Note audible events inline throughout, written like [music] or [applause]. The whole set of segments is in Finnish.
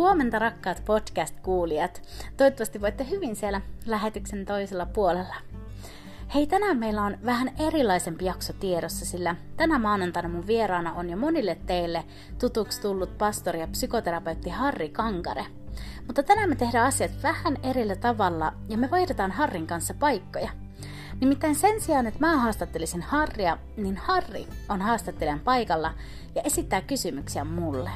Huomenta rakkaat podcast-kuulijat. Toivottavasti voitte hyvin siellä lähetyksen toisella puolella. Hei, tänään meillä on vähän erilaisempi jakso tiedossa, sillä tänä maanantaina mun vieraana on jo monille teille tutuksi tullut pastori ja psykoterapeutti Harri Kankare. Mutta tänään me tehdään asiat vähän erillä tavalla ja me vaihdetaan Harrin kanssa paikkoja. Nimittäin sen sijaan, että mä haastattelisin Harria, niin Harri on haastattelijan paikalla ja esittää kysymyksiä mulle.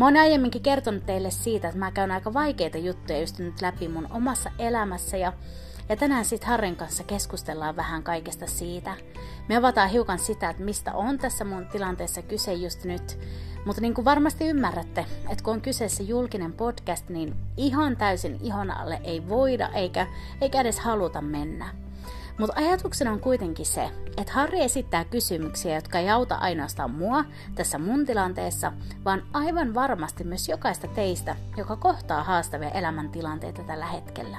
Mä oon aiemminkin kertonut teille siitä, että mä käyn aika vaikeita juttuja just nyt läpi mun omassa elämässä ja, ja tänään sit Harren kanssa keskustellaan vähän kaikesta siitä. Me avataan hiukan sitä, että mistä on tässä mun tilanteessa kyse just nyt. Mutta niin kuin varmasti ymmärrätte, että kun on kyseessä julkinen podcast, niin ihan täysin ihon alle ei voida eikä, eikä edes haluta mennä. Mutta ajatuksena on kuitenkin se, että Harri esittää kysymyksiä, jotka ei auta ainoastaan mua tässä mun tilanteessa, vaan aivan varmasti myös jokaista teistä, joka kohtaa haastavia elämäntilanteita tällä hetkellä.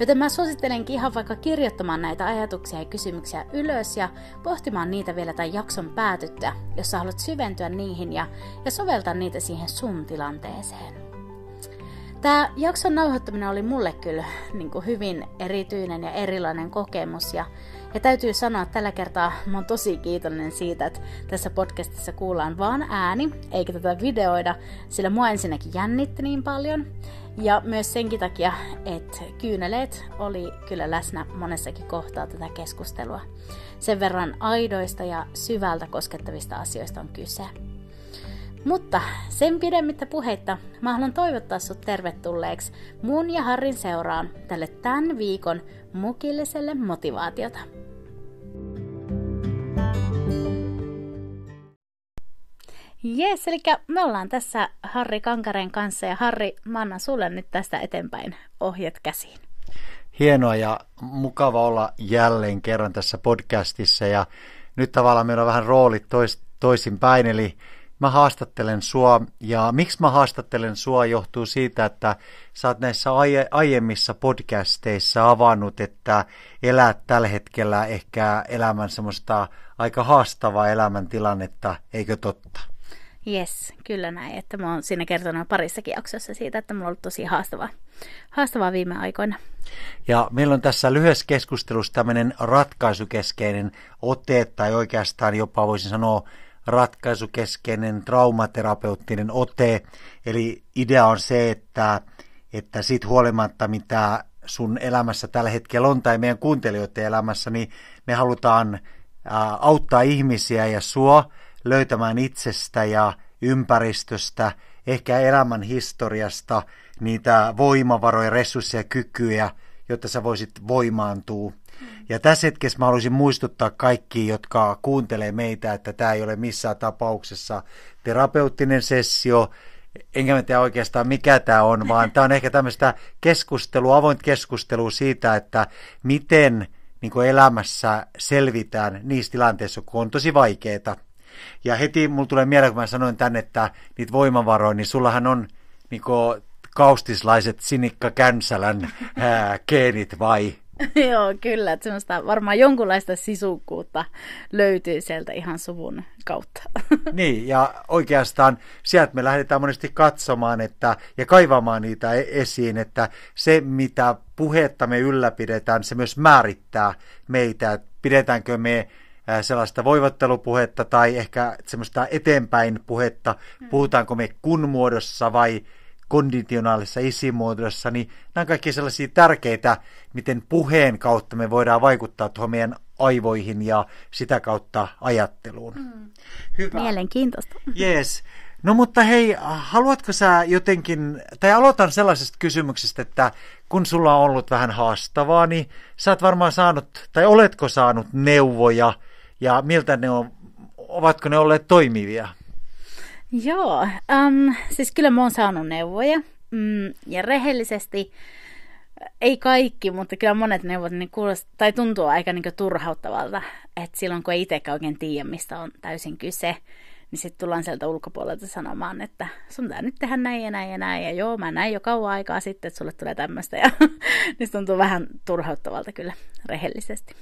Joten mä suosittelenkin ihan vaikka kirjoittamaan näitä ajatuksia ja kysymyksiä ylös ja pohtimaan niitä vielä tämän jakson päätyttä, jos sä haluat syventyä niihin ja, ja soveltaa niitä siihen sun tilanteeseen. Tämä jakson nauhoittaminen oli mulle kyllä niin kuin hyvin erityinen ja erilainen kokemus ja, ja täytyy sanoa, että tällä kertaa mä oon tosi kiitollinen siitä, että tässä podcastissa kuullaan vaan ääni, eikä tätä videoida, sillä mua ensinnäkin jännitti niin paljon. Ja myös senkin takia, että kyyneleet oli kyllä läsnä monessakin kohtaa tätä keskustelua. Sen verran aidoista ja syvältä koskettavista asioista on kyse. Mutta sen pidemmittä puheitta mä haluan toivottaa sut tervetulleeksi mun ja Harrin seuraan tälle tämän viikon mukilliselle motivaatiota. Jes, eli me ollaan tässä Harri Kankaren kanssa ja Harri, mä annan sulle nyt tästä eteenpäin ohjet käsiin. Hienoa ja mukava olla jälleen kerran tässä podcastissa ja nyt tavallaan meillä on vähän roolit tois, toisinpäin, eli mä haastattelen sua, ja miksi mä haastattelen sua johtuu siitä, että sä oot näissä aie- aiemmissa podcasteissa avannut, että elät tällä hetkellä ehkä elämän semmoista aika haastavaa elämäntilannetta, eikö totta? Yes, kyllä näin. Että mä oon siinä kertonut parissakin jaksossa siitä, että mulla on ollut tosi haastavaa, haastavaa viime aikoina. Ja meillä on tässä lyhyessä keskustelussa tämmöinen ratkaisukeskeinen ote, tai oikeastaan jopa voisin sanoa ratkaisukeskeinen traumaterapeuttinen ote. Eli idea on se, että, että sit huolimatta mitä sun elämässä tällä hetkellä on tai meidän kuuntelijoiden elämässä, niin me halutaan auttaa ihmisiä ja sua löytämään itsestä ja ympäristöstä, ehkä elämän historiasta, niitä voimavaroja, resursseja, kykyjä, jotta sä voisit voimaantua ja tässä hetkessä mä haluaisin muistuttaa kaikki, jotka kuuntelee meitä, että tämä ei ole missään tapauksessa terapeuttinen sessio, enkä mä tiedä oikeastaan mikä tämä on, vaan tämä on ehkä tämmöistä keskustelua, avointa keskustelua siitä, että miten niin elämässä selvitään niissä tilanteissa, kun on tosi vaikeita. Ja heti mulla tulee mieleen, kun mä sanoin tänne, että niitä voimavaroja, niin sullahan on niin kaustislaiset Sinikka Känsälän ää, geenit vai [laughs] Joo, kyllä. Että semmoista varmaan jonkunlaista sisukkuutta löytyy sieltä ihan suvun kautta. [laughs] niin, ja oikeastaan sieltä me lähdetään monesti katsomaan että, ja kaivamaan niitä e- esiin, että se mitä puhetta me ylläpidetään, se myös määrittää meitä, pidetäänkö me sellaista voivottelupuhetta tai ehkä semmoista eteenpäin puhetta, mm. puhutaanko me kun muodossa vai konditionaalisessa isimuodossa, niin nämä on kaikki sellaisia tärkeitä, miten puheen kautta me voidaan vaikuttaa tuohon meidän aivoihin ja sitä kautta ajatteluun. Mm. Hyvä. Mielenkiintoista. Yes. No mutta hei, haluatko sä jotenkin, tai aloitan sellaisesta kysymyksestä, että kun sulla on ollut vähän haastavaa, niin sä oot varmaan saanut, tai oletko saanut neuvoja, ja miltä ne on, ovatko ne olleet toimivia? Joo, um, siis kyllä mä oon saanut neuvoja. Mm, ja rehellisesti ei kaikki, mutta kyllä monet neuvot niin kuulostaa, tai tuntuu aika niin turhauttavalta, että silloin kun ei itsekään oikein tiedä, mistä on täysin kyse, niin sitten tullaan sieltä ulkopuolelta sanomaan, että sun pitää nyt tehdä näin ja näin ja näin, ja joo, mä näin jo kauan aikaa sitten, että sulle tulee tämmöistä, ja [laughs] niin tuntuu vähän turhauttavalta kyllä rehellisesti.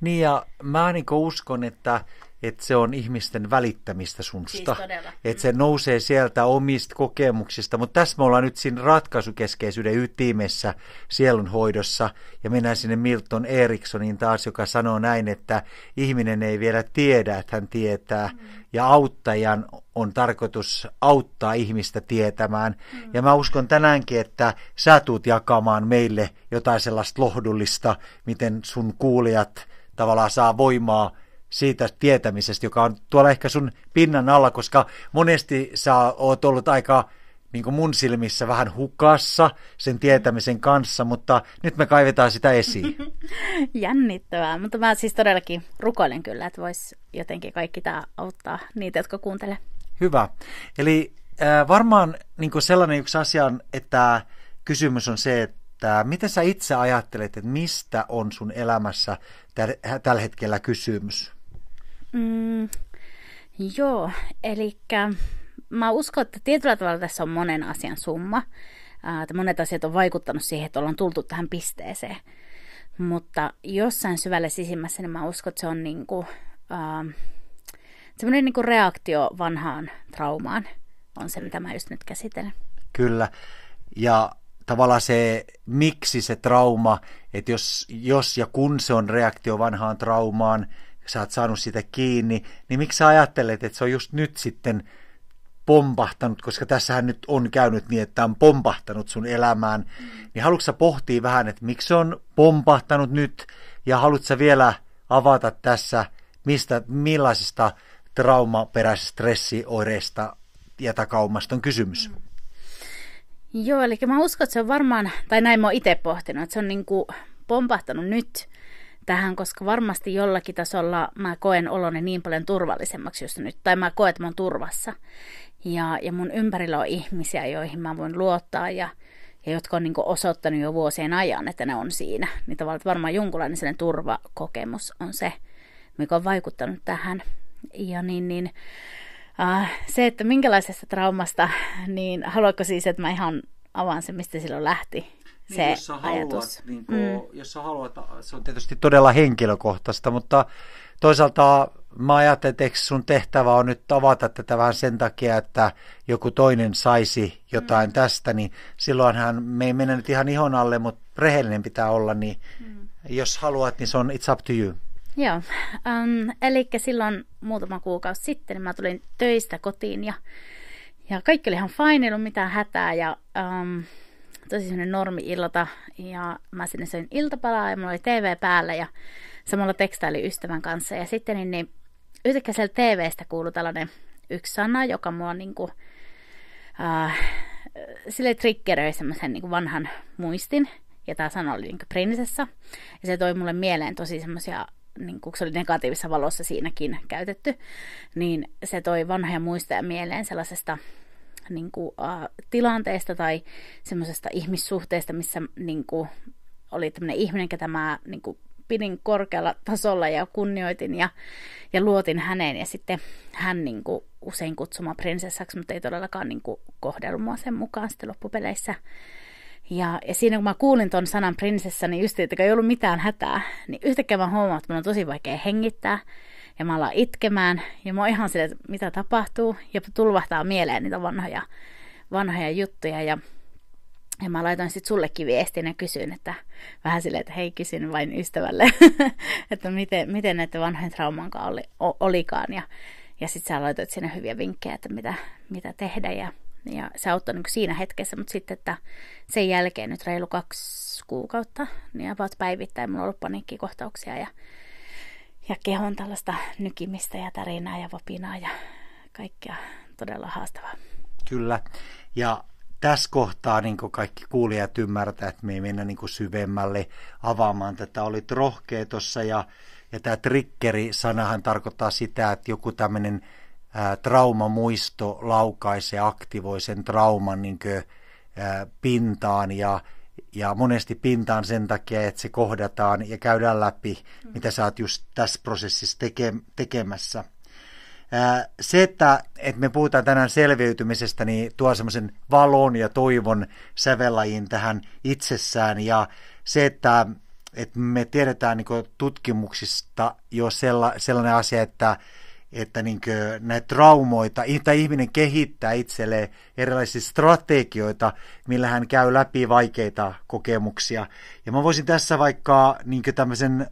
Niin ja mä niin uskon, että että se on ihmisten välittämistä sunsta. Siis että se nousee sieltä omista kokemuksista. Mutta tässä me ollaan nyt siinä ratkaisukeskeisyyden ytimessä sielunhoidossa. Ja mennään sinne Milton Erikssoniin taas, joka sanoo näin, että ihminen ei vielä tiedä, että hän tietää. Mm. Ja auttajan on tarkoitus auttaa ihmistä tietämään. Mm. Ja mä uskon tänäänkin, että sä tuut jakamaan meille jotain sellaista lohdullista, miten sun kuulijat tavallaan saa voimaa siitä tietämisestä, joka on tuolla ehkä sun pinnan alla, koska monesti sä oot ollut aika niin kuin mun silmissä vähän hukassa sen tietämisen kanssa, mutta nyt me kaivetaan sitä esiin. [laughs] Jännittävää, mutta mä siis todellakin rukoilen kyllä, että vois jotenkin kaikki tämä auttaa niitä, jotka kuuntelee. Hyvä. Eli äh, varmaan niin kuin sellainen yksi asia, että kysymys on se, että miten sä itse ajattelet, että mistä on sun elämässä tällä hetkellä kysymys? Mm, joo, eli mä uskon, että tietyllä tavalla tässä on monen asian summa. että monet asiat on vaikuttanut siihen, että ollaan tultu tähän pisteeseen. Mutta jossain syvällä sisimmässä, niin mä uskon, että se on niinku, äh, semmoinen niinku reaktio vanhaan traumaan on se, mitä mä just nyt käsittelen. Kyllä. Ja tavallaan se, miksi se trauma, että jos, jos ja kun se on reaktio vanhaan traumaan, sä oot saanut sitä kiinni, niin miksi sä ajattelet, että se on just nyt sitten pompahtanut, koska tässähän nyt on käynyt niin, että on pompahtanut sun elämään, mm. niin haluatko sä pohtia vähän, että miksi se on pompahtanut nyt, ja haluatko sä vielä avata tässä, mistä, millaisista traumaperäisestä stressioireista ja takaumasta on kysymys? Mm. Joo, eli mä uskon, että se on varmaan, tai näin mä oon itse pohtinut, että se on niin kuin pompahtanut nyt, tähän, koska varmasti jollakin tasolla mä koen oloni niin paljon turvallisemmaksi just nyt, tai mä koen, että mä oon turvassa. Ja, ja mun ympärillä on ihmisiä, joihin mä voin luottaa ja, ja jotka on niin osoittanut jo vuosien ajan, että ne on siinä. Niin tavallaan varmaan jonkunlainen sellainen turvakokemus on se, mikä on vaikuttanut tähän. Ja niin, niin äh, se, että minkälaisesta traumasta, niin haluatko siis, että mä ihan avaan se, mistä silloin lähti? Se niin, jos sä ajatus. Haluat, niin kuin, mm. Jos sä haluat, se on tietysti todella henkilökohtaista, mutta toisaalta mä ajattelen, että sun tehtävä on nyt avata tätä vähän sen takia, että joku toinen saisi jotain mm. tästä, niin silloinhan me ei mennä nyt ihan ihon alle, mutta rehellinen pitää olla, niin mm. jos haluat, niin se on it's up to you. Joo, um, eli silloin muutama kuukausi sitten niin mä tulin töistä kotiin ja, ja kaikki oli ihan fine, ei ollut mitään hätää ja um, tosi semmoinen normi-ilta ja mä sinne söin iltapalaa ja mulla oli TV päällä ja samalla tekstaili ystävän kanssa. Ja sitten niin, niin yhtäkkiä sieltä TVstä kuului tällainen yksi sana, joka mua niinku, äh, sille triggeröi semmoisen niinku vanhan muistin. Ja tämä sana oli niinku prinsessa. Ja se toi mulle mieleen tosi semmoisia niin kun se oli negatiivisessa valossa siinäkin käytetty, niin se toi vanhoja muistoja mieleen sellaisesta niin kuin, uh, tilanteesta tai semmoisesta ihmissuhteesta, missä niin kuin, oli tämmöinen ihminen, ketä mä niin kuin, pidin korkealla tasolla ja kunnioitin ja, ja luotin häneen. Ja sitten hän niin kuin, usein kutsuma prinsessaksi, mutta ei todellakaan niin kuin, kohdellut mua sen mukaan sitten loppupeleissä. Ja, ja siinä kun mä kuulin ton sanan prinsessa, niin just että ei ollut mitään hätää, niin yhtäkkiä mä huomaan, että mun on tosi vaikea hengittää ja mä alan itkemään. Ja mä oon ihan sille, että mitä tapahtuu. Ja tulvahtaa mieleen niitä vanhoja, vanhoja juttuja. Ja, ja mä laitoin sitten sullekin viestin ja kysyin, että vähän silleen, että hei kysyn vain ystävälle, [laughs] että miten, miten näiden vanhojen trauman oli, olikaan. Ja, ja sitten sä laitoit sinne hyviä vinkkejä, että mitä, mitä tehdä. Ja, ja se auttoi niin siinä hetkessä, mutta sitten, että sen jälkeen nyt reilu kaksi kuukautta, niin about päivittäin mulla on ollut paniikkikohtauksia. Ja ja kehon tällaista nykimistä ja tarinaa ja vapinaa ja kaikkea todella haastavaa. Kyllä. Ja tässä kohtaa niin kaikki kuulijat ymmärtää, että me ei mennä niin syvemmälle avaamaan tätä. Olit rohkea tuossa ja, ja tämä triggeri-sanahan tarkoittaa sitä, että joku tämmöinen traumamuisto laukaisee, aktivoi sen trauman niin kuin, ää, pintaan ja ja monesti pintaan sen takia, että se kohdataan ja käydään läpi, mm. mitä sä oot just tässä prosessissa teke, tekemässä. Se, että, että me puhutaan tänään selviytymisestä, niin tuo semmoisen valon ja toivon sävellajiin tähän itsessään. Ja se, että, että me tiedetään niin tutkimuksista jo sellainen asia, että että niin näitä traumoita, tai ihminen kehittää itselleen erilaisia strategioita, millä hän käy läpi vaikeita kokemuksia. Ja mä voisin tässä vaikka niin tämmöisen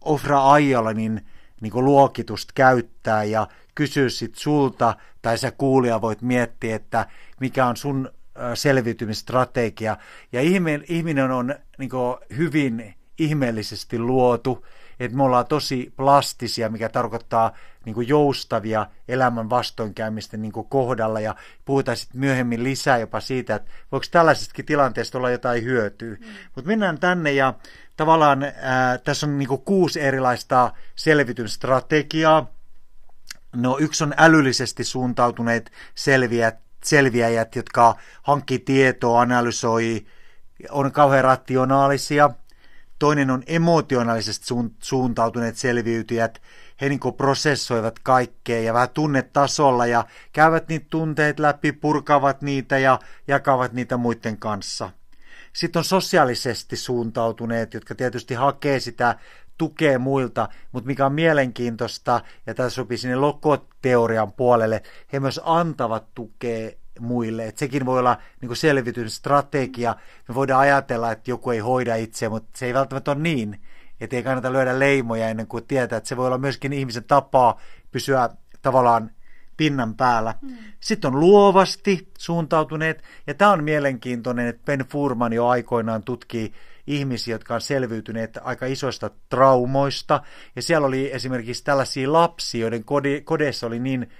Ofra Aijalanin niin luokitusta käyttää ja kysyä sit sulta, tai sä kuulija voit miettiä, että mikä on sun selviytymistrategia. Ja ihminen on niin hyvin ihmeellisesti luotu, että me ollaan tosi plastisia, mikä tarkoittaa niin kuin joustavia elämän vastoinkäymisten niin kuin kohdalla ja puhutaan sitten myöhemmin lisää jopa siitä, että voiko tällaisestakin tilanteesta olla jotain hyötyä. Mm. Mutta mennään tänne ja tavallaan ää, tässä on niin kuin kuusi erilaista selvitysstrategiaa. No yksi on älyllisesti suuntautuneet selviäjät, selviäjät jotka hankkii tietoa, analysoi, on kauhean rationaalisia – Toinen on emotionaalisesti suuntautuneet selviytyjät. He niin prosessoivat kaikkea ja vähän tunnetasolla ja käyvät niitä tunteet läpi, purkavat niitä ja jakavat niitä muiden kanssa. Sitten on sosiaalisesti suuntautuneet, jotka tietysti hakee sitä tukea muilta, mutta mikä on mielenkiintoista, ja tässä sopii sinne lokoteorian puolelle, he myös antavat tukea muille. Et sekin voi olla niin selvityn strategia. Me voidaan ajatella, että joku ei hoida itse, mutta se ei välttämättä ole niin. Että ei kannata lyödä leimoja ennen kuin tietää, että se voi olla myöskin ihmisen tapaa pysyä tavallaan pinnan päällä. Mm. Sitten on luovasti suuntautuneet, ja tämä on mielenkiintoinen, että Ben Furman jo aikoinaan tutkii ihmisiä, jotka on selviytyneet aika isoista traumoista, ja siellä oli esimerkiksi tällaisia lapsia, joiden kodeissa oli niin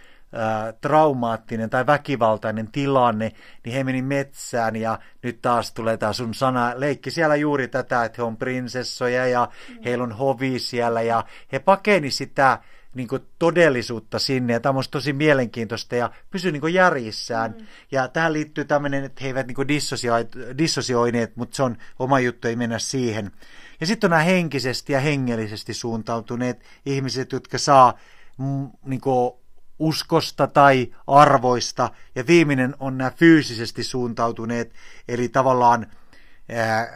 traumaattinen tai väkivaltainen tilanne, niin he meni metsään ja nyt taas tulee tämä sun sana, leikki siellä juuri tätä, että he on prinsessoja ja mm. heillä on hovi siellä ja he pakeni sitä niin kuin todellisuutta sinne, ja tämä on tosi mielenkiintoista, ja pysyy niin järjissään. Mm. Ja tähän liittyy tämmöinen, että he eivät niin dissosioineet, mutta se on oma juttu, ei mennä siihen. Ja sitten on nämä henkisesti ja hengellisesti suuntautuneet ihmiset, jotka saa mm, niin kuin uskosta tai arvoista, ja viimeinen on nämä fyysisesti suuntautuneet, eli tavallaan ää,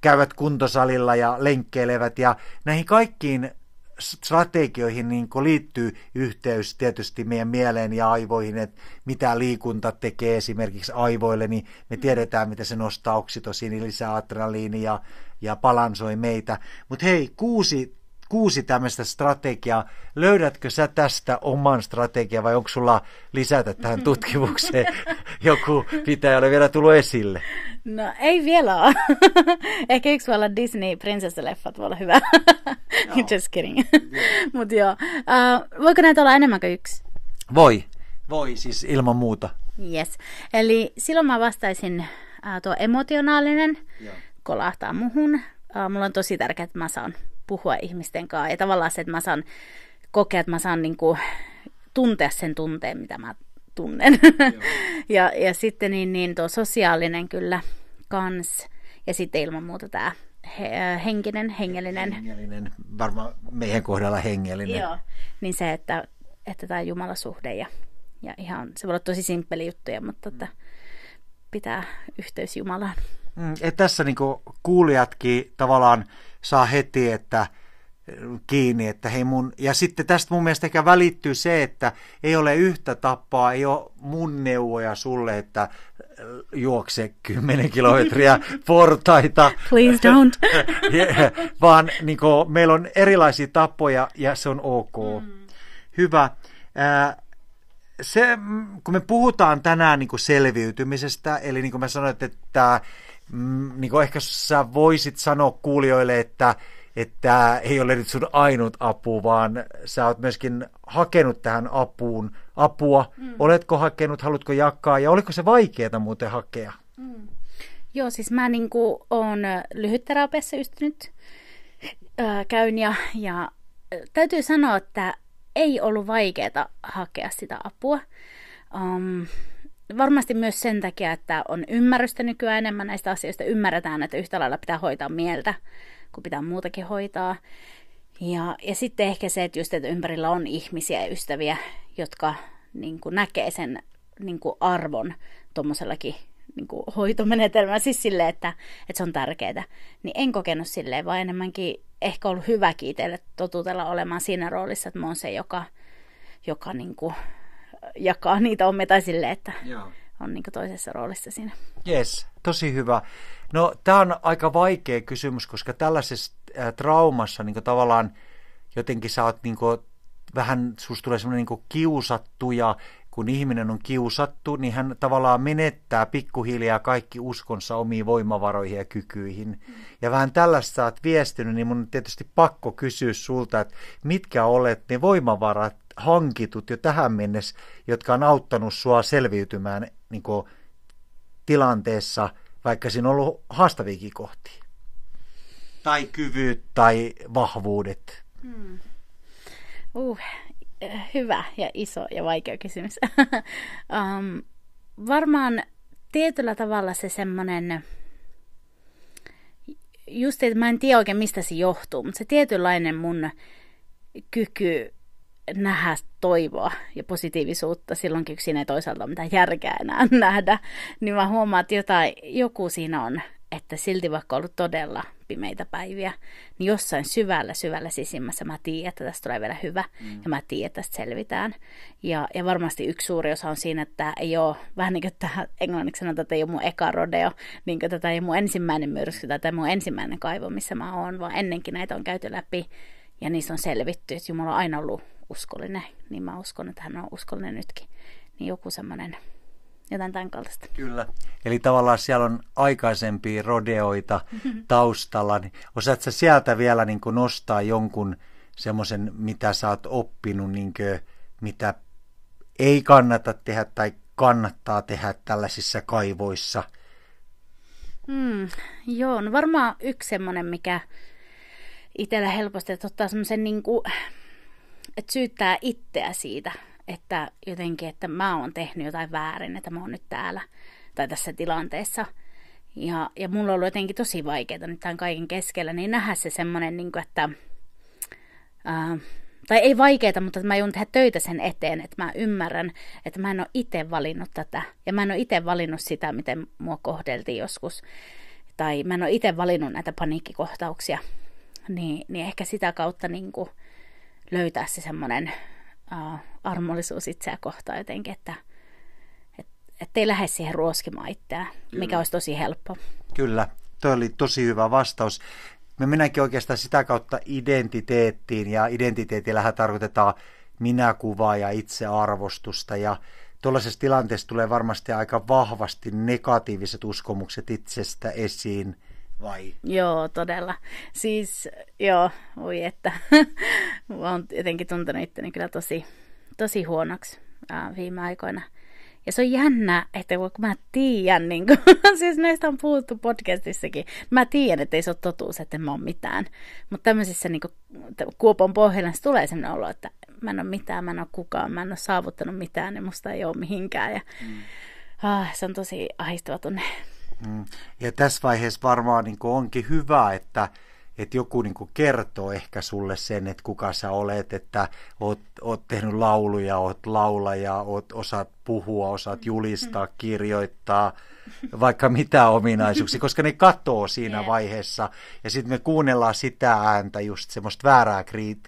käyvät kuntosalilla ja lenkkeilevät, ja näihin kaikkiin strategioihin niin liittyy yhteys tietysti meidän mieleen ja aivoihin, että mitä liikunta tekee esimerkiksi aivoille, niin me tiedetään, mitä se nostaa oksitosiini, lisää adrenaliinia ja, ja balansoi meitä. Mutta hei, kuusi kuusi tämmöistä strategiaa. Löydätkö sä tästä oman strategian vai onko sulla lisätä tähän [laughs] tutkimukseen [laughs] joku, mitä ei ole vielä tullut esille? No ei vielä ole. [laughs] Ehkä yksi voi olla Disney prinsessaleffat voi olla hyvä. no. Just kidding. Mutta joo. Uh, voiko näitä olla enemmän kuin yksi? Voi. Voi siis ilman muuta. Yes. Eli silloin mä vastaisin uh, tuo emotionaalinen Joo. kolahtaa muhun. Uh, mulla on tosi tärkeää, että mä saan puhua ihmisten kanssa. Ja tavallaan se, että mä saan kokea, että mä saan niin kuin, tuntea sen tunteen, mitä mä tunnen. [laughs] ja, ja sitten niin, niin tuo sosiaalinen kyllä kans. Ja sitten ilman muuta tämä he, henkinen, hengellinen. Hengellinen, varmaan meidän kohdalla hengellinen. Joo, niin se, että, että tämä Jumalasuhde ja, ja ihan, se voi olla tosi simppeli juttuja, mutta että pitää yhteys Jumalaan. Mm, et tässä niin kuulijatkin tavallaan saa heti, että kiinni, että hei mun, ja sitten tästä mun mielestä ehkä välittyy se, että ei ole yhtä tapaa, ei ole mun neuvoja sulle, että juokse 10 kilometriä [laughs] portaita. Please don't. [laughs] Vaan niin kuin, meillä on erilaisia tapoja ja se on ok. Mm. Hyvä. se, kun me puhutaan tänään niin kuin selviytymisestä, eli niin kuin mä sanoin, että mm, niin kuin ehkä sä voisit sanoa kuulijoille, että että ei ole nyt sun ainut apu, vaan sä oot myöskin hakenut tähän apuun apua. Mm. Oletko hakenut, haluatko jakaa ja oliko se vaikeaa muuten hakea? Mm. Joo, siis mä niin oon lyhytterapiassa ystynyt, äh, käyn ja, ja täytyy sanoa, että ei ollut vaikeaa hakea sitä apua. Um, varmasti myös sen takia, että on ymmärrystä nykyään enemmän näistä asioista. Ymmärretään, että yhtä lailla pitää hoitaa mieltä, kun pitää muutakin hoitaa. Ja, ja sitten ehkä se, että just että ympärillä on ihmisiä ja ystäviä, jotka niin kuin näkee sen niin kuin arvon tuommoisellakin niin kuin hoitomenetelmä, siis silleen, että, että se on tärkeää, niin en kokenut silleen, vaan enemmänkin ehkä ollut hyväkin itselle totutella olemaan siinä roolissa, että mä oon se, joka, joka niin kuin jakaa niitä ommia tai silleen, että Joo. on niin toisessa roolissa siinä. Yes, tosi hyvä. No tämä on aika vaikea kysymys, koska tällaisessa äh, traumassa niin tavallaan jotenkin sä oot niin kuin, vähän, susta tulee semmoinen niin kiusattu ja kun ihminen on kiusattu, niin hän tavallaan menettää pikkuhiljaa kaikki uskonsa omiin voimavaroihin ja kykyihin. Mm. Ja vähän tällaista sä oot viestinyt, niin mun on tietysti pakko kysyä sulta, että mitkä olet ne voimavarat hankitut jo tähän mennessä, jotka on auttanut sua selviytymään niin kuin, tilanteessa, vaikka siinä on ollut haastaviikin kohti. Tai kyvyt tai vahvuudet. Hmm. Uh, hyvä ja iso ja vaikea kysymys. [laughs] um, varmaan tietyllä tavalla se semmoinen, just että mä en tiedä oikein mistä se johtuu, mutta se tietynlainen mun kyky nähdä toivoa ja positiivisuutta silloinkin, kun siinä ei toisaalta ole mitään järkeä enää [laughs] nähdä, niin mä huomaan, että jotain, joku siinä on, että silti vaikka on ollut todella pimeitä päiviä, niin jossain syvällä, syvällä sisimmässä mä tiedän, että tästä tulee vielä hyvä, mm. ja mä tiedän, että tästä selvitään. Ja, ja varmasti yksi suuri osa on siinä, että ei ole, vähän niin kuin tähän englanniksi sanotaan, että ei ole mun eka rodeo, niin kuin tätä ei ole mun ensimmäinen myrsky tai mun ensimmäinen kaivo, missä mä oon, vaan ennenkin näitä on käyty läpi, ja niistä on selvitty, että Jumala on aina ollut uskollinen, niin mä uskon, että hän on uskollinen nytkin. Niin joku semmoinen, jotain tämän kaltaista. Kyllä. Eli tavallaan siellä on aikaisempia rodeoita [laughs] taustalla. Niin osaatko sieltä vielä niin kuin nostaa jonkun semmoisen, mitä sä oot oppinut, niin kuin, mitä ei kannata tehdä tai kannattaa tehdä tällaisissa kaivoissa? Hmm, joo, no varmaan yksi semmoinen, mikä itsellä helposti, että ottaa semmoisen niin kuin, että syyttää itseä siitä, että jotenkin, että mä oon tehnyt jotain väärin, että mä oon nyt täällä tai tässä tilanteessa. Ja, ja mulla on ollut jotenkin tosi vaikeaa nyt tämän kaiken keskellä, niin nähdä se semmoinen, niin kuin, että... Ää, tai ei vaikeaa, mutta mä joudun tehdä töitä sen eteen, että mä ymmärrän, että mä en ole itse valinnut tätä. Ja mä en ole itse valinnut sitä, miten mua kohdeltiin joskus. Tai mä en ole itse valinnut näitä paniikkikohtauksia. Niin, niin ehkä sitä kautta niin kuin, löytää se semmoinen uh, armollisuus itseä kohtaan jotenkin, että et, ei lähde siihen ruoskimaan itseään, Kyllä. mikä olisi tosi helppo. Kyllä, tuo oli tosi hyvä vastaus. Me mennäänkin oikeastaan sitä kautta identiteettiin, ja identiteetillähän tarkoitetaan minäkuvaa ja itsearvostusta, ja tuollaisessa tilanteessa tulee varmasti aika vahvasti negatiiviset uskomukset itsestä esiin – vai? Joo, todella. Siis, joo, voi että. [laughs] mä oon jotenkin tuntenut itteni kyllä tosi, tosi huonoksi ää, viime aikoina. Ja se on jännä, että kun mä tiedän, niin kun, [laughs] siis näistä on puhuttu podcastissakin, mä tiedän, että ei se ole totuus, että mä oon mitään. Mutta tämmöisissä niin kuopon pohjalla tulee sellainen olo, että mä en ole mitään, mä en ole kukaan, mä en ole saavuttanut mitään ja musta ei ole mihinkään. Ja, mm. ah, se on tosi ahistava tunne. Mm. Ja tässä vaiheessa varmaan niin onkin hyvä, että, että joku niin kertoo ehkä sulle sen, että kuka sä olet, että oot, oot tehnyt lauluja, oot laulaja, oot, osaat puhua, osaat julistaa, kirjoittaa, vaikka mitä ominaisuuksia, koska ne katoo siinä yeah. vaiheessa. Ja sitten me kuunnellaan sitä ääntä, just semmoista väärää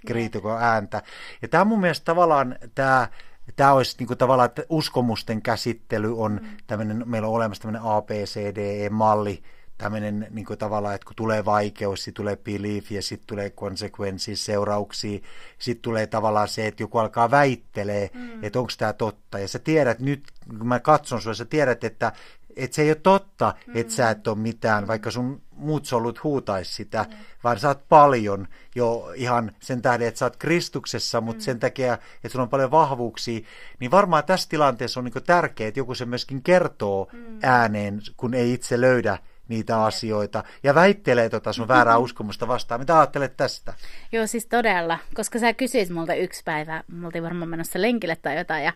kriitikon ääntä. Ja tämä mun mielestä tavallaan tämä tämä olisi niin kuin tavallaan, että uskomusten käsittely on mm. tämmöinen, meillä on olemassa tämmöinen ABCDE-malli, tämmöinen niin kuin tavallaan, että kun tulee vaikeus, sitten tulee belief ja sitten tulee consequences, seurauksia, sitten tulee tavallaan se, että joku alkaa väittelee, mm. että onko tämä totta. Ja sä tiedät nyt, kun mä katson sua, sä tiedät, että että se ei ole totta, mm-hmm. että sä et ole mitään, vaikka sun muut solut huutaisi sitä, mm-hmm. vaan sä oot paljon jo ihan sen tähden, että sä oot Kristuksessa, mutta mm-hmm. sen takia, että sulla on paljon vahvuuksia, niin varmaan tässä tilanteessa on niin tärkeää, että joku se myöskin kertoo mm-hmm. ääneen, kun ei itse löydä niitä asioita ja väittelee tota sun väärää [laughs] uskomusta vastaan. Mitä ajattelet tästä? Joo, siis todella, koska sä kysyit multa yksi päivä, me oltiin varmaan menossa lenkille tai jotain, ja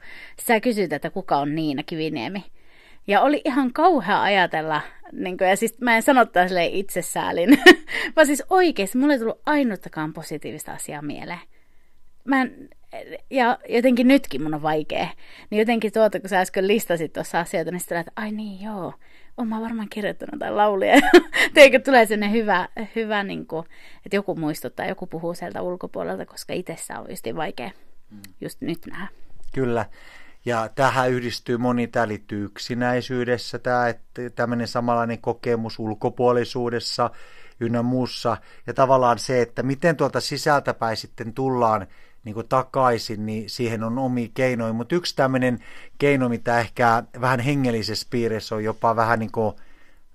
sä kysyit, että kuka on Niina Kiviniemi. Ja oli ihan kauhea ajatella, niin kuin, ja siis mä en sano tällä itsesäälin, [laughs] vaan siis oikeasti mulle ei tullut ainuttakaan positiivista asiaa mieleen. Mä en, ja jotenkin nytkin mun on vaikea. Niin jotenkin tuota, kun sä äsken listasit tuossa asioita, niin sitten että ai niin joo, oon mä varmaan kirjoittanut jotain laulia. [laughs] Teikö tulee sinne hyvä, hyvä niin kuin, että joku muistuttaa, joku puhuu sieltä ulkopuolelta, koska itsessä on just vaikea mm. just nyt nähdä. Kyllä. Ja tähän yhdistyy moni, tämä liittyy yksinäisyydessä, tämä, että tämmöinen samanlainen kokemus ulkopuolisuudessa ynnä muussa. Ja tavallaan se, että miten tuolta sisältäpäin sitten tullaan niin kuin takaisin, niin siihen on omi keinoja. Mutta yksi tämmöinen keino, mitä ehkä vähän hengellisessä piirissä on jopa vähän niin kuin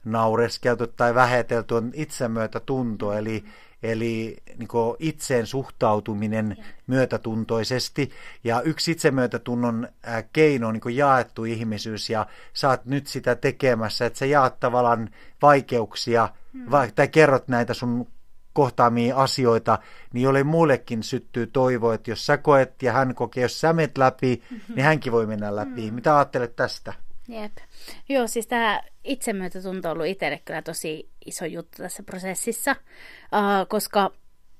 naureskeltu tai vähetelty, on itsemyötätunto. Eli eli niin itseen suhtautuminen myötätuntoisesti. Ja yksi itsemyötätunnon keino on niin jaettu ihmisyys, ja saat nyt sitä tekemässä, että sä jaat tavallaan vaikeuksia, hmm. va- tai kerrot näitä sun kohtaamia asioita, niin jolle muullekin syttyy toivo, että jos sä koet ja hän kokee, jos sä menet läpi, niin [laughs] hänkin voi mennä läpi. Mm. Mitä ajattelet tästä? Jep. Joo, siis tämä itsemyötätunto on ollut itselle kyllä tosi iso juttu tässä prosessissa, uh, koska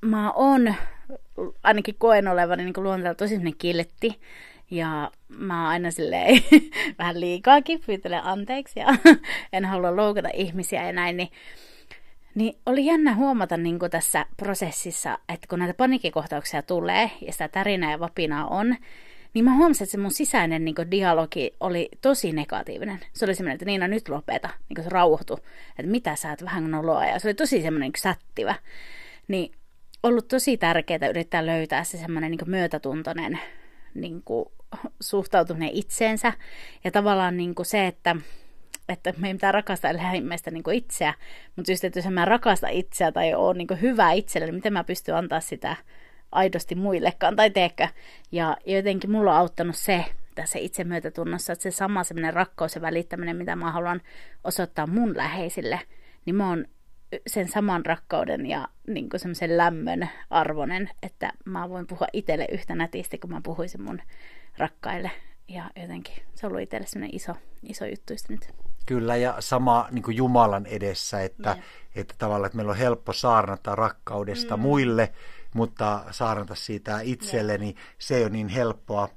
mä oon, ainakin koen olevani niin luonteella tosi kiltti, ja mä oon aina silleen [laughs] vähän liikaakin, pyytelen anteeksi ja [laughs] en halua loukata ihmisiä ja näin, niin, niin oli jännä huomata niin tässä prosessissa, että kun näitä paniikkikohtauksia tulee ja sitä tärinää ja vapinaa on, niin mä huomasin, että se mun sisäinen niin kuin, dialogi oli tosi negatiivinen. Se oli semmoinen, että Niina, nyt lopeta. Niin se rauhoitu, että mitä sä et vähän noloa. Ja se oli tosi semmoinen niin sättivä. Niin ollut tosi tärkeää yrittää löytää se semmoinen niin myötätuntoinen niin kuin, suhtautuminen itseensä. Ja tavallaan niin kuin se, että että me ei mitään rakastaa lähimmäistä niin itseä, mutta just, että jos mä rakasta itseä tai on niin hyvä itselle, niin miten mä pystyn antaa sitä aidosti muillekaan, tai teekö. Ja jotenkin mulla on auttanut se tässä itsemyötätunnossa, että se sama semmoinen rakkaus ja välittäminen, mitä mä haluan osoittaa mun läheisille, niin mä oon sen saman rakkauden ja niin semmoisen lämmön arvonen, että mä voin puhua itselle yhtä nätisti, kun mä puhuisin mun rakkaille. Ja jotenkin se on ollut itselle semmoinen iso, iso juttu nyt. Kyllä, ja sama niin Jumalan edessä, että, yeah. että tavallaan että meillä on helppo saarnata rakkaudesta mm. muille, mutta saarnata siitä itselleni, se ei ole niin helppoa.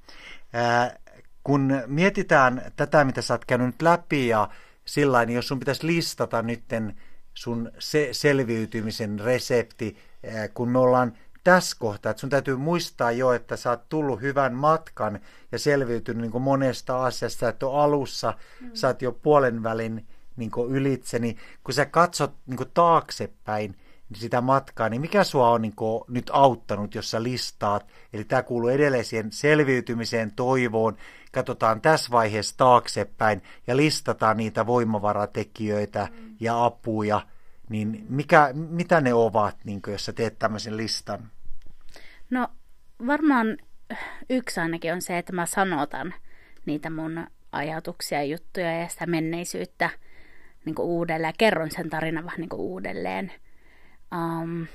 Ää, kun mietitään tätä, mitä sä oot käynyt nyt läpi ja sillä niin jos sun pitäisi listata nytten sun se- selviytymisen resepti, ää, kun me ollaan tässä kohtaa, että sun täytyy muistaa jo, että sä oot tullut hyvän matkan ja selviytynyt niin monesta asiasta, että alussa mm. sä oot jo puolen välin niin ylitse, niin kun sä katsot niin taaksepäin, sitä matkaa, niin mikä sua on niin kuin, nyt auttanut, jos sä listaat? Eli tämä kuuluu edelleen siihen selviytymiseen, toivoon. Katsotaan tässä vaiheessa taaksepäin ja listataan niitä voimavaratekijöitä mm. ja apuja. Niin mikä, mitä ne ovat, niin kuin, jos sä teet tämmöisen listan? No varmaan yksi ainakin on se, että mä sanotan niitä mun ajatuksia, juttuja ja sitä menneisyyttä niin uudelleen. Kerron sen tarinan vähän niin uudelleen – Um,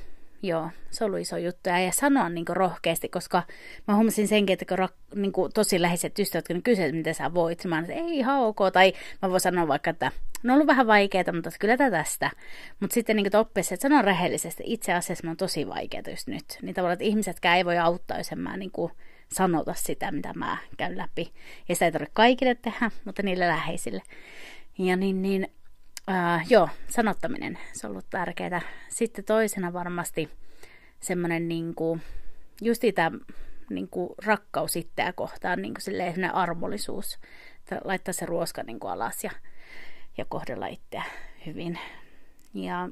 joo, se oli iso juttu. Ja sanoa niin rohkeasti, koska mä huomasin senkin, että kun ra- niin kuin, tosi läheiset ystävät, kun kysyivät, miten sä voit, mä että ei ihan ok. Tai mä voin sanoa vaikka, että no on ollut vähän vaikeaa, mutta kyllä tästä. Mutta sitten niin oppisi, että sanon rehellisesti, itse asiassa on tosi vaikeaa just nyt. Niin tavallaan, että ihmisetkään ei voi auttaa, jos en mä niin kuin, sanota sitä, mitä mä käyn läpi. Ja sitä ei tarvitse kaikille tehdä, mutta niille läheisille. Ja niin, niin Uh, joo, sanottaminen, se on ollut tärkeää. Sitten toisena varmasti semmoinen niinku, just tämä niinku, rakkaus itseä kohtaan, niinku, silleen armollisuus. Laittaa se ruoska niinku, alas ja, ja kohdella itseä hyvin. Ja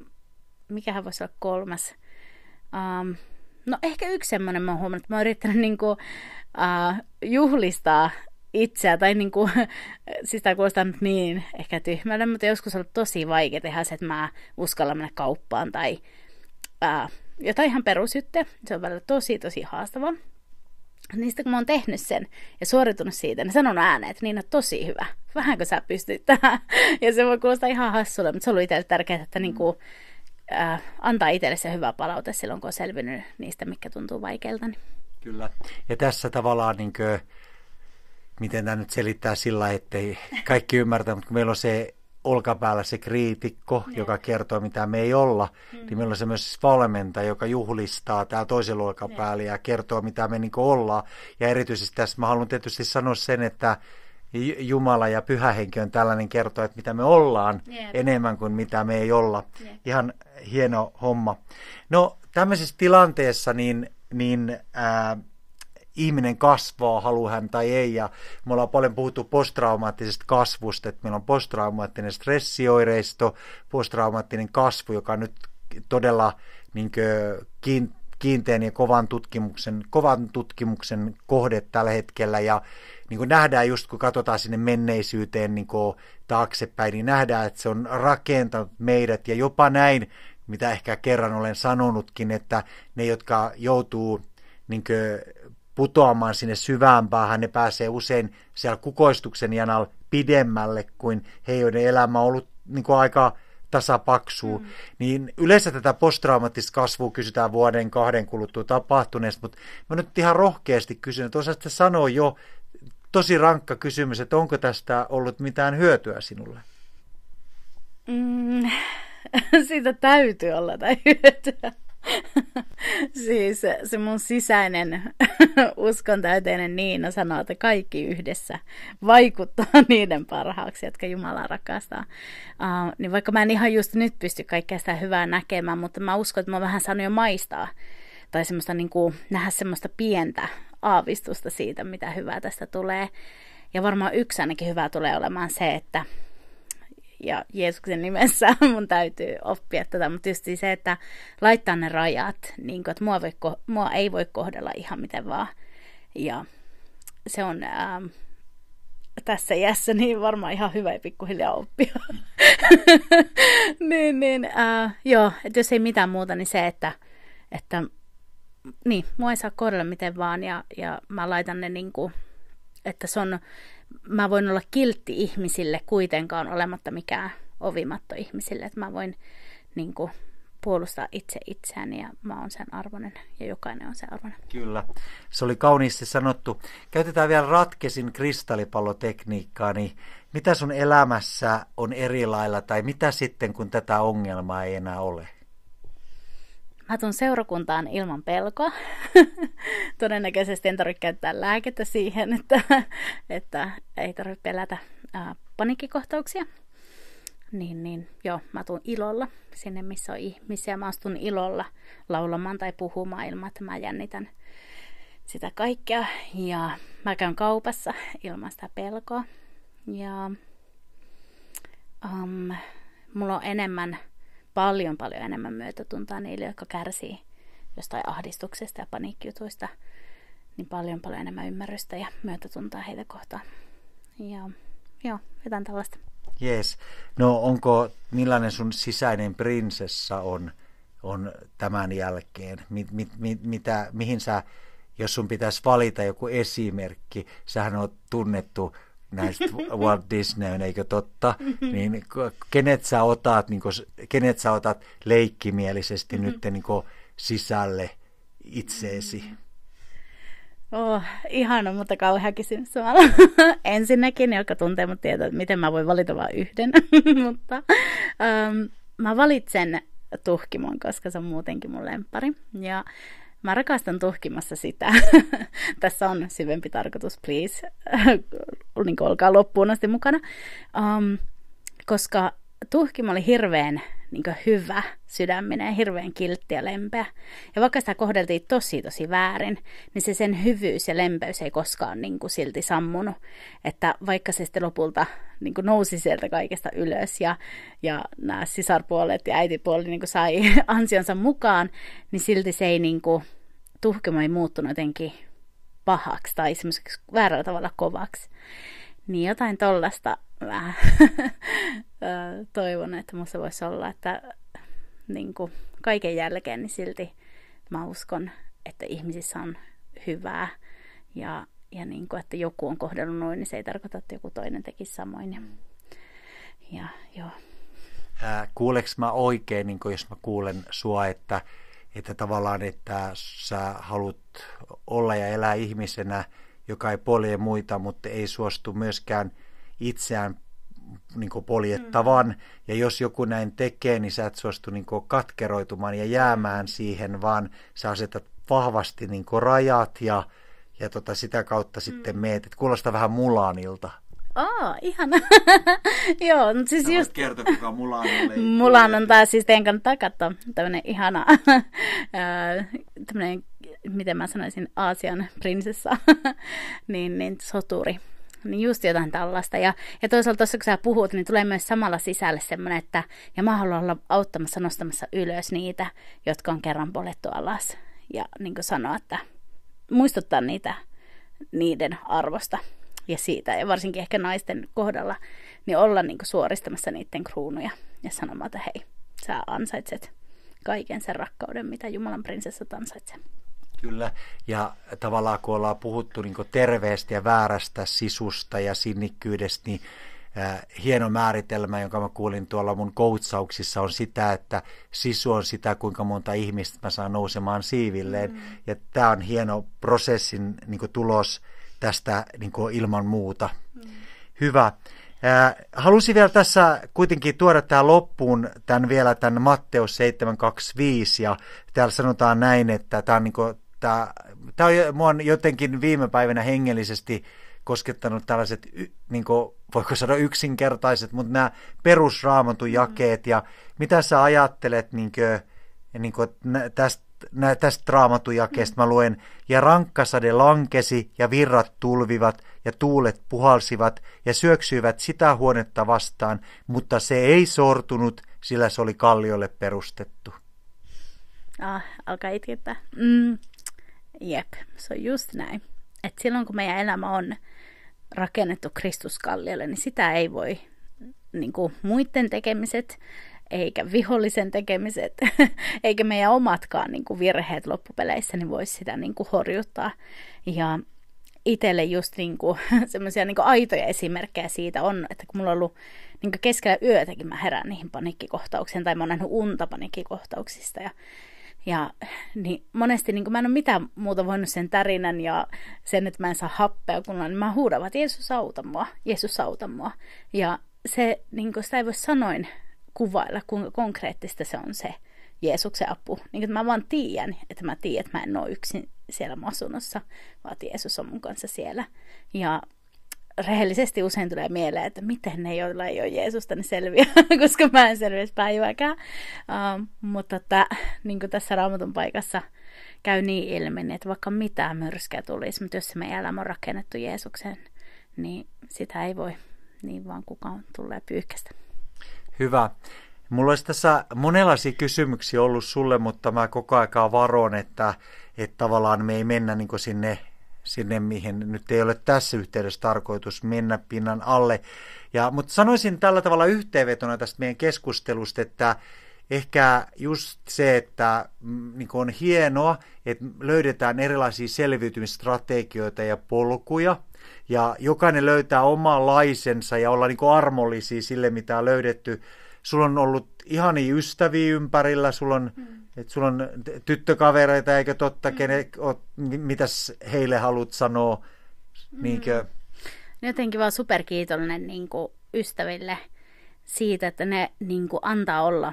mikähän voisi olla kolmas? Um, no ehkä yksi semmoinen, mä oon huomannut, että mä oon yrittänyt niinku, uh, juhlistaa itseä, tai niin kuin, [laughs] siis tämä kuulostaa nyt niin ehkä tyhmälle, mutta joskus on tosi vaikea tehdä se, että mä uskallan mennä kauppaan tai ää, jotain ihan perusjuttuja. Se on välillä tosi, tosi haastava. niistä kun mä oon tehnyt sen ja suoritunut siitä, niin sanon ääneen, että niin on tosi hyvä. Vähänkö sä pystyt tähän? Ja se voi kuulostaa ihan hassulle, mutta se on ollut itselle tärkeää, että niin kuin, äh, antaa itselle se hyvä palaute silloin, kun on selvinnyt niistä, mikä tuntuu vaikealta. Niin. Kyllä. Ja tässä tavallaan, niin kuin, miten tämä nyt selittää sillä, ettei kaikki ymmärtä, mutta kun meillä on se olkapäällä se kriitikko, ja. joka kertoo, mitä me ei olla, mm. niin meillä on se myös valmentaja, joka juhlistaa täällä toisella olkapäällä ja. ja kertoo, mitä me niin ollaan. Ja erityisesti tässä mä haluan tietysti sanoa sen, että Jumala ja Pyhä Henki on tällainen kertoa, että mitä me ollaan yeah. enemmän kuin mitä me ei olla. Yeah. Ihan hieno homma. No tämmöisessä tilanteessa niin, niin ää, ihminen kasvaa, haluaa hän tai ei. Ja me ollaan paljon puhuttu posttraumaattisesta kasvusta, että meillä on posttraumaattinen stressioireisto, posttraumaattinen kasvu, joka nyt todella niin kuin, kiinteän ja kovan tutkimuksen, kovan tutkimuksen kohde tällä hetkellä. Ja niin kuin nähdään just kun katsotaan sinne menneisyyteen niin kuin taaksepäin, niin nähdään, että se on rakentanut meidät ja jopa näin, mitä ehkä kerran olen sanonutkin, että ne, jotka joutuu niin kuin, putoamaan sinne syvään päähän, ne pääsee usein siellä kukoistuksen janalla pidemmälle kuin he, joiden elämä on ollut niin kuin aika tasapaksuu. Mm. Niin yleensä tätä posttraumaattista kasvua kysytään vuoden kahden kuluttua tapahtuneesta, mutta mä nyt ihan rohkeasti kysyn, että osaatko sanoa jo tosi rankka kysymys, että onko tästä ollut mitään hyötyä sinulle? Mm, [laughs] siitä täytyy olla tai hyötyä. [laughs] siis se mun sisäinen [laughs] uskon täyteinen Niina sanoo, että kaikki yhdessä vaikuttaa [laughs] niiden parhaaksi, jotka Jumala rakastaa. Uh, niin vaikka mä en ihan just nyt pysty kaikkea sitä hyvää näkemään, mutta mä uskon, että mä vähän saanut jo maistaa tai semmoista niin kuin, nähdä semmoista pientä aavistusta siitä, mitä hyvää tästä tulee. Ja varmaan yksi ainakin hyvää tulee olemaan se, että ja Jeesuksen nimessä [laughs] mun täytyy oppia tätä, mutta tietysti se, että laittaa ne rajat, niin kuin, että mua, voi, mua ei voi kohdella ihan miten vaan. Ja se on ää, tässä iässä [laughs] niin varmaan ihan hyvä pikkuhiljaa oppia. [laughs] niin, niin, ää, joo, että jos ei mitään muuta, niin se, että, että niin, mua ei saa kohdella miten vaan ja, ja mä laitan ne niin kuin, että se on mä voin olla kiltti ihmisille kuitenkaan olematta mikään ovimatto ihmisille, että mä voin niin kuin, puolustaa itse itseäni ja mä oon sen arvoinen ja jokainen on sen arvoinen. Kyllä, se oli kauniisti sanottu. Käytetään vielä ratkesin kristallipallotekniikkaa, niin mitä sun elämässä on eri lailla tai mitä sitten kun tätä ongelmaa ei enää ole? Mä tuun seurakuntaan ilman pelkoa. [laughs] Todennäköisesti en tarvitse käyttää lääkettä siihen, [laughs] että, että ei tarvitse pelätä ää, paniikkikohtauksia. Niin, niin joo, mä tuun ilolla sinne, missä on ihmisiä. Mä astun ilolla laulamaan tai puhumaan ilman, että mä jännitän sitä kaikkea. Ja mä käyn kaupassa ilman sitä pelkoa. Ja um, mulla on enemmän paljon paljon enemmän myötätuntoa niille, jotka kärsii jostain ahdistuksesta ja paniikkiutuista, niin paljon paljon enemmän ymmärrystä ja myötätuntoa heitä kohtaan. Ja joo, jotain tällaista. Jees. No onko, millainen sun sisäinen prinsessa on, on tämän jälkeen? Mi, mi, mi, mitä, mihin sä, jos sun pitäisi valita joku esimerkki, sähän on tunnettu näistä Walt Disney, eikö totta, niin kenet sä otat, niin kuin, kenet sä otat leikkimielisesti mm-hmm. nyt niin kuin, sisälle itseesi? Oh, ihana, mutta kauhea kysymys Ensinnäkin, joka tuntee mut tietää, että miten mä voin valita vain yhden. [laughs] mutta um, mä valitsen tuhkimon, koska se on muutenkin mun lempari. Ja Mä rakastan tuhkimassa sitä. [laughs] Tässä on syvempi tarkoitus, please. Niin olkaa loppuun asti mukana. Um, koska tuhkimo oli hirveän niin hyvä sydäminen, hirveän kiltti ja lempeä. Ja vaikka sitä kohdeltiin tosi tosi väärin, niin se sen hyvyys ja lempeys ei koskaan niin kuin silti sammunut. Että vaikka se sitten lopulta niin kuin nousi sieltä kaikesta ylös ja, ja nämä sisarpuolet ja äitipuoli niin kuin sai [laughs] ansionsa mukaan, niin silti se ei niin kuin, tuhkimo ei muuttunut jotenkin pahaksi tai semmoiseksi väärällä tavalla kovaksi. Niin jotain tollasta mä [laughs] toivon, että musta voisi olla, että niin kuin kaiken jälkeen niin silti mä uskon, että ihmisissä on hyvää Ja, ja niin kuin, että joku on kohdellut noin, niin se ei tarkoita, että joku toinen tekisi samoin. Ja, ja joo. Ää, kuuleks mä oikein, niin jos mä kuulen sua, että, että tavallaan, että sä haluat olla ja elää ihmisenä, joka ei polje muita, mutta ei suostu myöskään itseään niin poljettavan. Mm. Ja jos joku näin tekee, niin sä et suostu niin katkeroitumaan ja jäämään siihen, vaan sä asetat vahvasti niin rajat ja, ja tota sitä kautta mm. sitten meet. Et kuulostaa vähän Mulanilta. Aa, ihana. [laughs] Joo, mutta siis Sä just... kertoa, kuka Mulan oli. Mulan on taas siis teidän kannattaa katsoa tämmönen ihana, [laughs] tämmönen, miten mä sanoisin, Aasian prinsessa, [laughs] niin, niin soturi. Niin just jotain tällaista. Ja, ja toisaalta tuossa kun sä puhut, niin tulee myös samalla sisälle semmoinen, että ja mä haluan olla auttamassa nostamassa ylös niitä, jotka on kerran polettu alas. Ja niin kuin sanoa, että muistuttaa niitä niiden arvosta ja siitä, ja varsinkin ehkä naisten kohdalla, niin olla niin kuin suoristamassa niiden kruunuja ja sanomaan, että hei, sä ansaitset kaiken sen rakkauden, mitä Jumalan prinsessat ansaitsee. Kyllä, ja tavallaan kun ollaan puhuttu niin terveestä ja väärästä sisusta ja sinnikkyydestä, niin äh, hieno määritelmä, jonka mä kuulin tuolla mun koutsauksissa, on sitä, että sisu on sitä, kuinka monta ihmistä mä saan nousemaan siivilleen. Mm. Ja tämä on hieno prosessin niin tulos tästä niin ilman muuta. Mm. Hyvä. Halusin vielä tässä kuitenkin tuoda tähän loppuun tämän vielä tämän Matteus 725 ja täällä sanotaan näin, että tämä on, niin kuin, tämä, tämä on, mua on jotenkin viime päivänä hengellisesti koskettanut tällaiset, niin kuin, voiko sanoa yksinkertaiset, mutta nämä perusraamatun jakeet ja mitä sä ajattelet niin kuin, niin kuin tästä nä, tästä raamatujakeesta mä luen, ja rankkasade lankesi, ja virrat tulvivat, ja tuulet puhalsivat, ja syöksyivät sitä huonetta vastaan, mutta se ei sortunut, sillä se oli kalliolle perustettu. Ah, alkaa itkettää. Mm, jep, se on just näin. Et silloin kun meidän elämä on rakennettu Kristuskalliolle, niin sitä ei voi niin kuin muiden tekemiset eikä vihollisen tekemiset, [laughs] eikä meidän omatkaan niin kuin virheet loppupeleissä, niin voisi sitä niin kuin horjuttaa. Ja itselle just niin kuin, [laughs] semmoisia niin aitoja esimerkkejä siitä on, että kun mulla on ollut niin keskellä yötäkin mä herään niihin paniikkikohtauksiin, tai mä oon nähnyt unta paniikkikohtauksista, ja ja niin monesti niin mä en ole mitään muuta voinut sen tarinan ja sen, että mä en saa happea kun niin mä huudan, että Jeesus auta mua, Jeesus auta mua. Ja se, niin sitä ei voi sanoin kuvailla, kuinka konkreettista se on se Jeesuksen apu. Niin että mä vaan tiedän, että mä tiedän, että mä en ole yksin siellä mun asunnossa, vaan Jeesus on mun kanssa siellä. Ja rehellisesti usein tulee mieleen, että miten ne, joilla ei ole Jeesusta, ne selviää, [laughs] koska mä en selviä päivääkään. Uh, mutta että, niin kuin tässä raamatun paikassa käy niin ilmi, että vaikka mitään myrskyä tulisi, mutta jos se meidän elämä on rakennettu Jeesuksen, niin sitä ei voi niin vaan kukaan tulee pyyhkästä. Hyvä. Mulla olisi tässä monenlaisia kysymyksiä ollut sulle, mutta mä koko aikaa varon, että, että tavallaan me ei mennä niin sinne, sinne, mihin nyt ei ole tässä yhteydessä tarkoitus mennä pinnan alle. Ja, mutta sanoisin tällä tavalla yhteenvetona tästä meidän keskustelusta, että ehkä just se, että niin on hienoa, että löydetään erilaisia selviytymisstrategioita ja polkuja, ja jokainen löytää omanlaisensa ja olla niin armollisia sille, mitä on löydetty. Sulla on ollut ihania ystäviä ympärillä, sulla on, mm. et sulla on tyttökavereita, eikö totta, mm. kene, o, mitäs heille haluat sanoa? Mm. Niinkö? Jotenkin vaan superkiitollinen niin kuin ystäville siitä, että ne niin kuin, antaa olla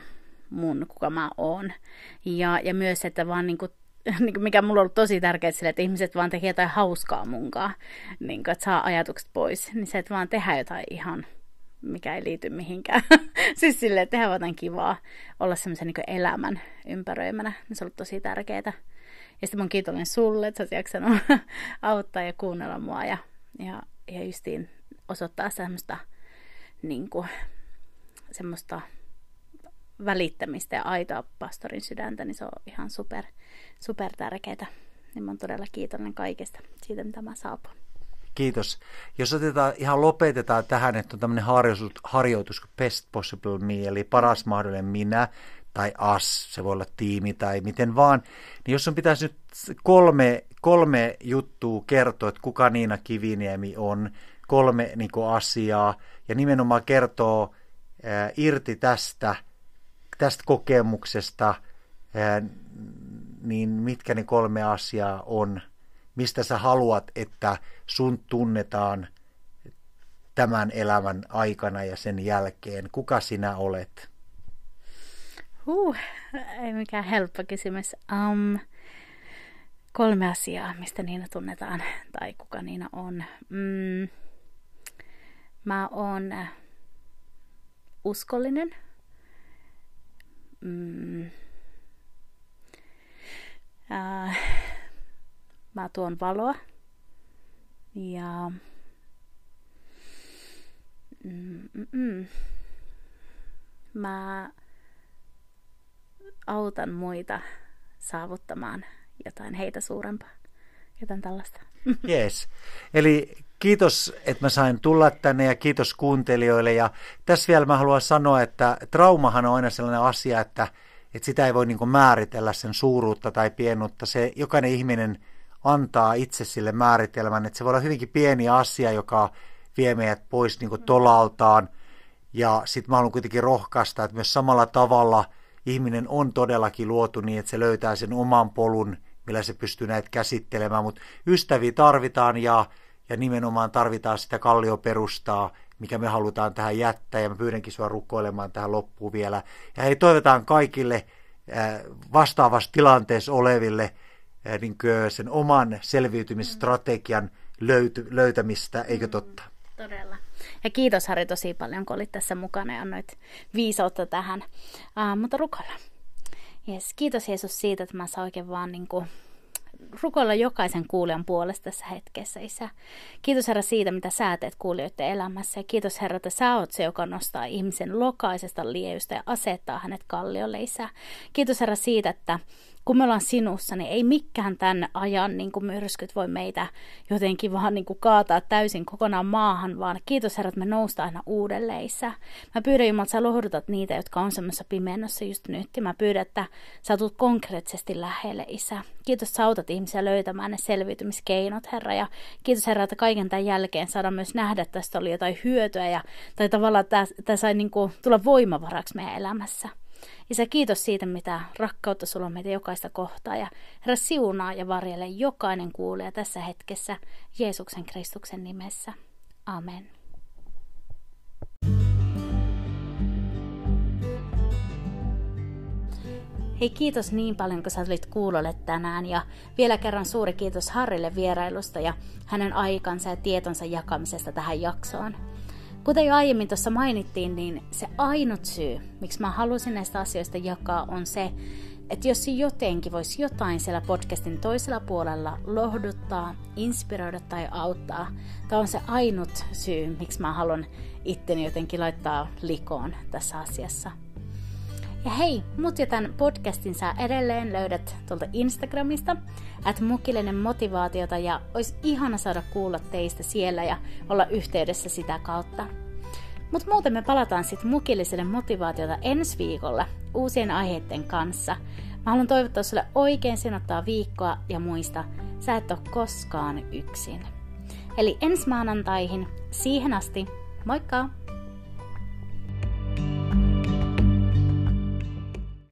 mun, kuka mä oon. Ja, ja myös, että vaan niin kuin, [laughs] mikä mulla on ollut tosi tärkeää sille, että ihmiset vaan tekee jotain hauskaa munkaan, niin kuin, että saa ajatukset pois, niin se, että vaan tehdä jotain ihan, mikä ei liity mihinkään. [laughs] siis silleen, että tehdä jotain kivaa, olla semmoisen niin elämän ympäröimänä, niin se on ollut tosi tärkeää. Ja sitten mä oon kiitollinen sulle, että sä jaksanut [laughs] auttaa ja kuunnella mua ja, ja, ja justiin osoittaa semmoista, niin kuin, semmoista välittämistä ja aitoa pastorin sydäntä, niin se on ihan super, super tärkeää. Niin mä oon todella kiitollinen kaikesta siitä, mitä mä saapun. Kiitos. Jos otetaan, ihan lopetetaan tähän, että on tämmöinen harjoitus, harjoitus kuin Best Possible Me, eli paras mahdollinen minä, tai as, se voi olla tiimi tai miten vaan, niin jos on pitäisi nyt kolme, kolme juttua kertoo, että kuka Niina Kiviniemi on, kolme niin kuin, asiaa, ja nimenomaan kertoo ää, irti tästä, tästä kokemuksesta, ää, niin mitkä ne kolme asiaa on, mistä sä haluat, että sun tunnetaan tämän elämän aikana ja sen jälkeen. Kuka sinä olet? Huh, ei mikään helppo kysymys. Um, kolme asiaa, mistä Niina tunnetaan, tai kuka Niina on. Mm, mä oon uskollinen. Mm, äh, mä tuon valoa. Ja mm, mm, mm. mä autan muita saavuttamaan jotain heitä suurempaa. Jotain tällaista. [laughs] Yes. Eli kiitos, että mä sain tulla tänne ja kiitos kuuntelijoille. Ja tässä vielä mä haluan sanoa, että traumahan on aina sellainen asia, että, että sitä ei voi niin määritellä sen suuruutta tai pienuutta. Se jokainen ihminen antaa itse sille määritelmän, että se voi olla hyvinkin pieni asia, joka vie meidät pois niin tolaltaan. Ja sitten mä haluan kuitenkin rohkaista, että myös samalla tavalla – ihminen on todellakin luotu niin, että se löytää sen oman polun, millä se pystyy näitä käsittelemään, mutta ystäviä tarvitaan ja, ja nimenomaan tarvitaan sitä kallioperustaa, mikä me halutaan tähän jättää, ja mä pyydänkin sua rukoilemaan tähän loppuun vielä. Ja hei, toivotaan kaikille vastaavassa tilanteessa oleville niin sen oman selviytymisstrategian löyty, löytämistä, eikö totta? Todella. Ja kiitos Harri tosi paljon, kun olit tässä mukana ja annoit viisautta tähän. Uh, mutta rukoilla. Yes, kiitos Jeesus siitä, että mä saan oikein vaan niin kuin rukoilla jokaisen kuulijan puolesta tässä hetkessä, Isä. Kiitos Herra siitä, mitä sä teet kuulijoiden elämässä. Ja kiitos Herra, että sä oot se, joka nostaa ihmisen lokaisesta lieystä ja asettaa hänet kalliolle, Isä. Kiitos Herra siitä, että kun me ollaan sinussa, niin ei mikään tämän ajan niin kuin myrskyt voi meitä jotenkin vaan niin kuin kaataa täysin kokonaan maahan, vaan kiitos Herra, että me noustaan aina uudelleen, Isä. Mä pyydän Jumala, että sä lohdutat niitä, jotka on semmoisessa pimennossa just nyt, ja mä pyydän, että sä tulet konkreettisesti lähelle, Isä. Kiitos, sä autat ihmisiä löytämään ne selviytymiskeinot, Herra, ja kiitos Herra, että kaiken tämän jälkeen saadaan myös nähdä, että tästä oli jotain hyötyä, ja, tai tavallaan tämä sai niin kuin tulla voimavaraksi meidän elämässä. Isä, kiitos siitä, mitä rakkautta sulla on meitä jokaista kohtaa. Ja Herra, siunaa ja varjele jokainen kuulee tässä hetkessä Jeesuksen Kristuksen nimessä. Amen. Hei kiitos niin paljon, kun sä tulit kuulolle tänään ja vielä kerran suuri kiitos Harrille vierailusta ja hänen aikansa ja tietonsa jakamisesta tähän jaksoon. Kuten jo aiemmin tuossa mainittiin, niin se ainut syy, miksi mä halusin näistä asioista jakaa, on se, että jos jotenkin voisi jotain siellä podcastin toisella puolella lohduttaa, inspiroida tai auttaa, tämä on se ainut syy, miksi mä haluan itteni jotenkin laittaa likoon tässä asiassa. Ja hei, mut ja tämän podcastin sä edelleen löydät tuolta Instagramista, että mukillinen motivaatiota ja olisi ihana saada kuulla teistä siellä ja olla yhteydessä sitä kautta. Mutta muuten me palataan sitten mukilliselle motivaatiota ensi viikolla uusien aiheiden kanssa. Mä haluan toivottaa sulle oikein sinottaa viikkoa ja muista, sä et ole koskaan yksin. Eli ensi maanantaihin, siihen asti, moikka!